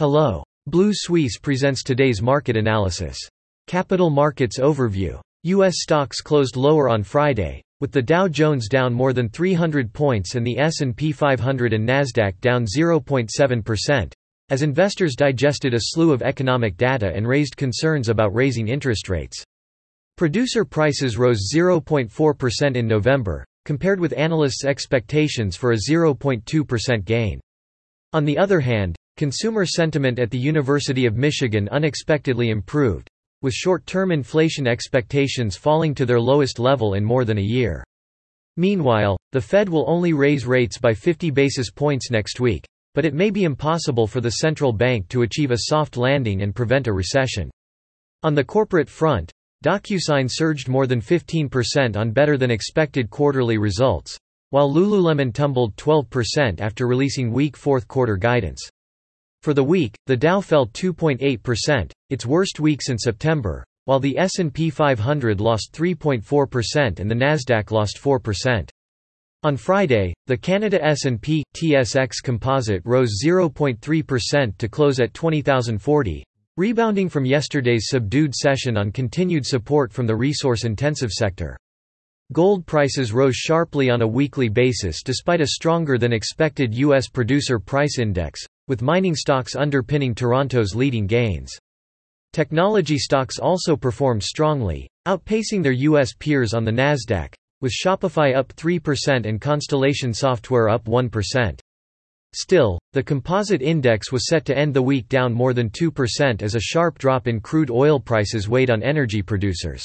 Hello. Blue Suisse presents today's market analysis. Capital Markets Overview. U.S. stocks closed lower on Friday, with the Dow Jones down more than 300 points and the S&P 500 and Nasdaq down 0.7%, as investors digested a slew of economic data and raised concerns about raising interest rates. Producer prices rose 0.4% in November, compared with analysts' expectations for a 0.2% gain. On the other hand, Consumer sentiment at the University of Michigan unexpectedly improved, with short-term inflation expectations falling to their lowest level in more than a year. Meanwhile, the Fed will only raise rates by 50 basis points next week, but it may be impossible for the central bank to achieve a soft landing and prevent a recession. On the corporate front, DocuSign surged more than 15% on better than expected quarterly results, while Lululemon tumbled 12% after releasing weak fourth quarter guidance. For the week, the Dow fell 2.8%, its worst week since September, while the S&P 500 lost 3.4% and the Nasdaq lost 4%. On Friday, the Canada S&P TSX Composite rose 0.3% to close at 20,040, rebounding from yesterday's subdued session on continued support from the resource-intensive sector. Gold prices rose sharply on a weekly basis despite a stronger than expected U.S. Producer Price Index, with mining stocks underpinning Toronto's leading gains. Technology stocks also performed strongly, outpacing their U.S. peers on the Nasdaq, with Shopify up 3% and Constellation Software up 1%. Still, the composite index was set to end the week down more than 2% as a sharp drop in crude oil prices weighed on energy producers.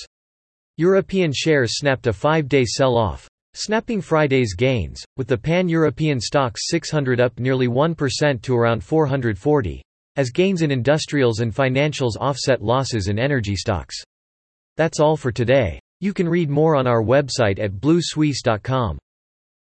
European shares snapped a five-day sell-off, Snapping Friday's gains, with the pan-European STOXX 600 up nearly 1% to around 440, as gains in industrials and financials offset losses in energy stocks. That's all for today. You can read more on our website at bluesuisse.com.